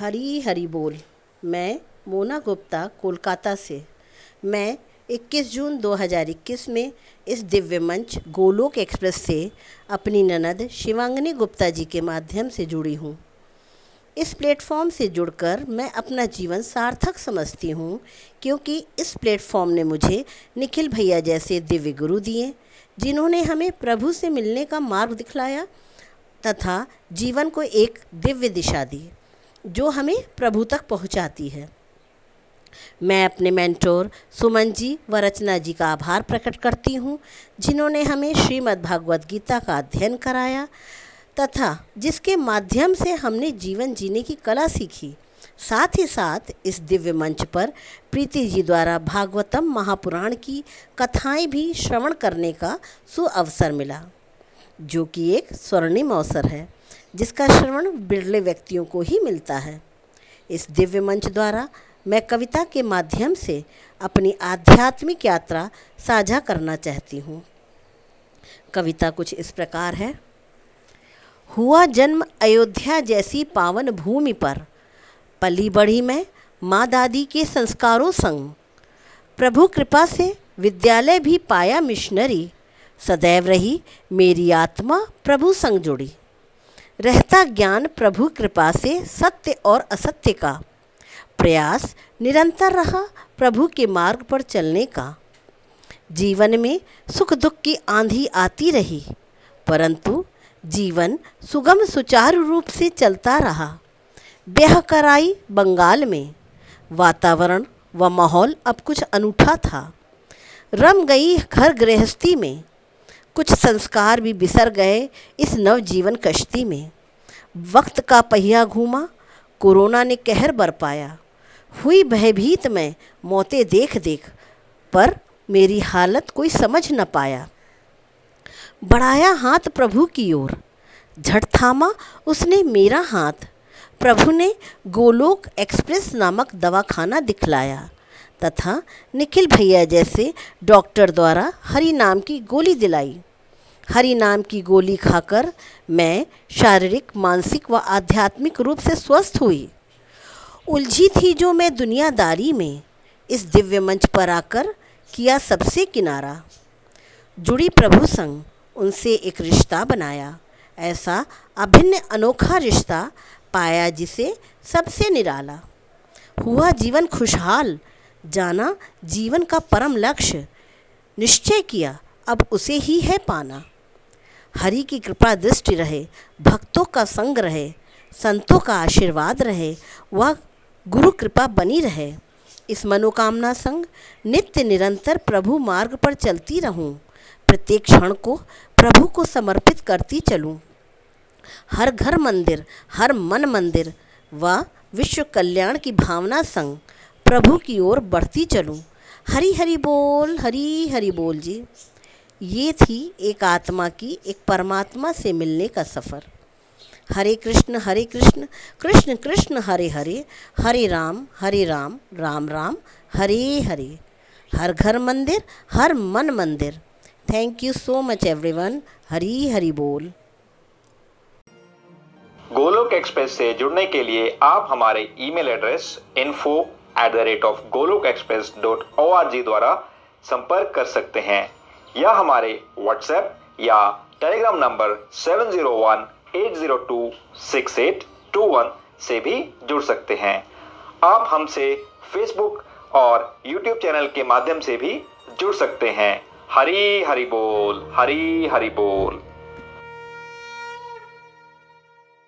हरी हरी बोल। मैं मोना गुप्ता, कोलकाता से। मैं 21 जून 2021 में इस दिव्य मंच गोलोक एक्सप्रेस से अपनी ननद शिवांगनी गुप्ता जी के माध्यम से जुड़ी हूँ। इस प्लेटफॉर्म से जुड़कर मैं अपना जीवन सार्थक समझती हूँ, क्योंकि इस प्लेटफॉर्म ने मुझे निखिल भैया जैसे दिव्य गुरु दिए, जिन्होंने हमें प्रभु से मिलने का मार्ग दिखलाया तथा जीवन को एक दिव्य दिशा दी। जो हमें प्रभु तक पहुंचाती है। मैं अपने मेंटोर सुमन जी व रचना जी का आभार प्रकट करती हूँ, जिन्होंने हमें श्रीमद् भागवत गीता का अध्ययन कराया, तथा जिसके माध्यम से हमने जीवन जीने की कला सीखी। साथ ही साथ इस दिव्य मंच पर प्रीति जी द्वारा भागवतम महापुराण की कथाएँ भी श्रवण करने का सुअवसर मिला, जो कि एक स्वर्णिम अवसर है। जिसका श्रवण बिरले व्यक्तियों को ही मिलता है। इस दिव्य मंच द्वारा मैं कविता के माध्यम से अपनी आध्यात्मिक यात्रा साझा करना चाहती हूँ। कविता कुछ इस प्रकार है। हुआ जन्म अयोध्या जैसी पावन भूमि पर, पली बढ़ी मैं माँ दादी के संस्कारों संग। प्रभु कृपा से विद्यालय भी पाया मिशनरी, सदैव रही मेरी आत्मा प्रभु संग जुड़ी। रहता ज्ञान प्रभु कृपा से सत्य और असत्य का। प्रयास निरंतर रहा प्रभु के मार्ग पर चलने का। जीवन में सुख दुख की आंधी आती रही, परंतु जीवन सुगम सुचारू रूप से चलता रहा। ब्याह कराई बंगाल में, वातावरण व माहौल अब कुछ अनूठा था। रम गई घर गृहस्थी में कुछ संस्कार भी बिसर गए इस नवजीवन कश्ती में। वक्त का पहिया घूमा, कोरोना ने कहर बरपाया हुई भयभीत में, मौतें देख देख, पर मेरी हालत कोई समझ न पाया। बढ़ाया हाथ प्रभु की ओर, झट थामा उसने मेरा हाथ। प्रभु ने गोलोक एक्सप्रेस नामक दवाखाना दिखलाया। तथा निखिल भैया जैसे डॉक्टर द्वारा हरि नाम की गोली दिलाई। हरि नाम की गोली खाकर मैं शारीरिक, मानसिक व आध्यात्मिक रूप से स्वस्थ हुई। उलझी थी जो मैं दुनियादारी में इस दिव्य मंच पर आकर किया सबसे किनारा। जुड़ी प्रभु संग उनसे एक रिश्ता बनाया। ऐसा अभिन्न अनोखा रिश्ता पाया जिसे सबसे निराला। हुआ जीवन खुशहाल जाना जीवन का परम लक्ष्य। निश्चय किया, अब उसे ही है पाना। हरि की कृपा दृष्टि रहे, भक्तों का संग रहे, संतों का आशीर्वाद रहे, वह गुरु कृपा बनी रहे। इस मनोकामना संग नित्य निरंतर प्रभु मार्ग पर चलती रहूँ, प्रत्येक क्षण को प्रभु को समर्पित करती चलूँ। हर घर मंदिर, हर मन मंदिर व विश्व कल्याण की भावना संग प्रभु की ओर बढ़ती चलूँ। हरी हरी बोल हरी हरी बोल जी। ये थी एक आत्मा की, एक परमात्मा से मिलने का सफ़र। हरे कृष्ण हरे कृष्ण कृष्ण कृष्ण, हरे हरे। हरे राम हरे राम राम राम, हरे हरे। हर घर मंदिर, हर मन मंदिर। Thank you so much everyone Hari Hari बोल। गोलोक एक्सप्रेस से जुड़ने के लिए आप हमारे email address info at the rate of Golok express dot O R G द्वारा संपर्क कर सकते हैं। या हमारे व्हाट्सएप या Telegram number seven zero one eight zero two six eight two one से भी जुड़ सकते हैं। आप हमसे फेसबुक और यूट्यूब चैनल के माध्यम से भी जुड़ सकते हैं। हरी हरी बोल, हरी हरी बोल।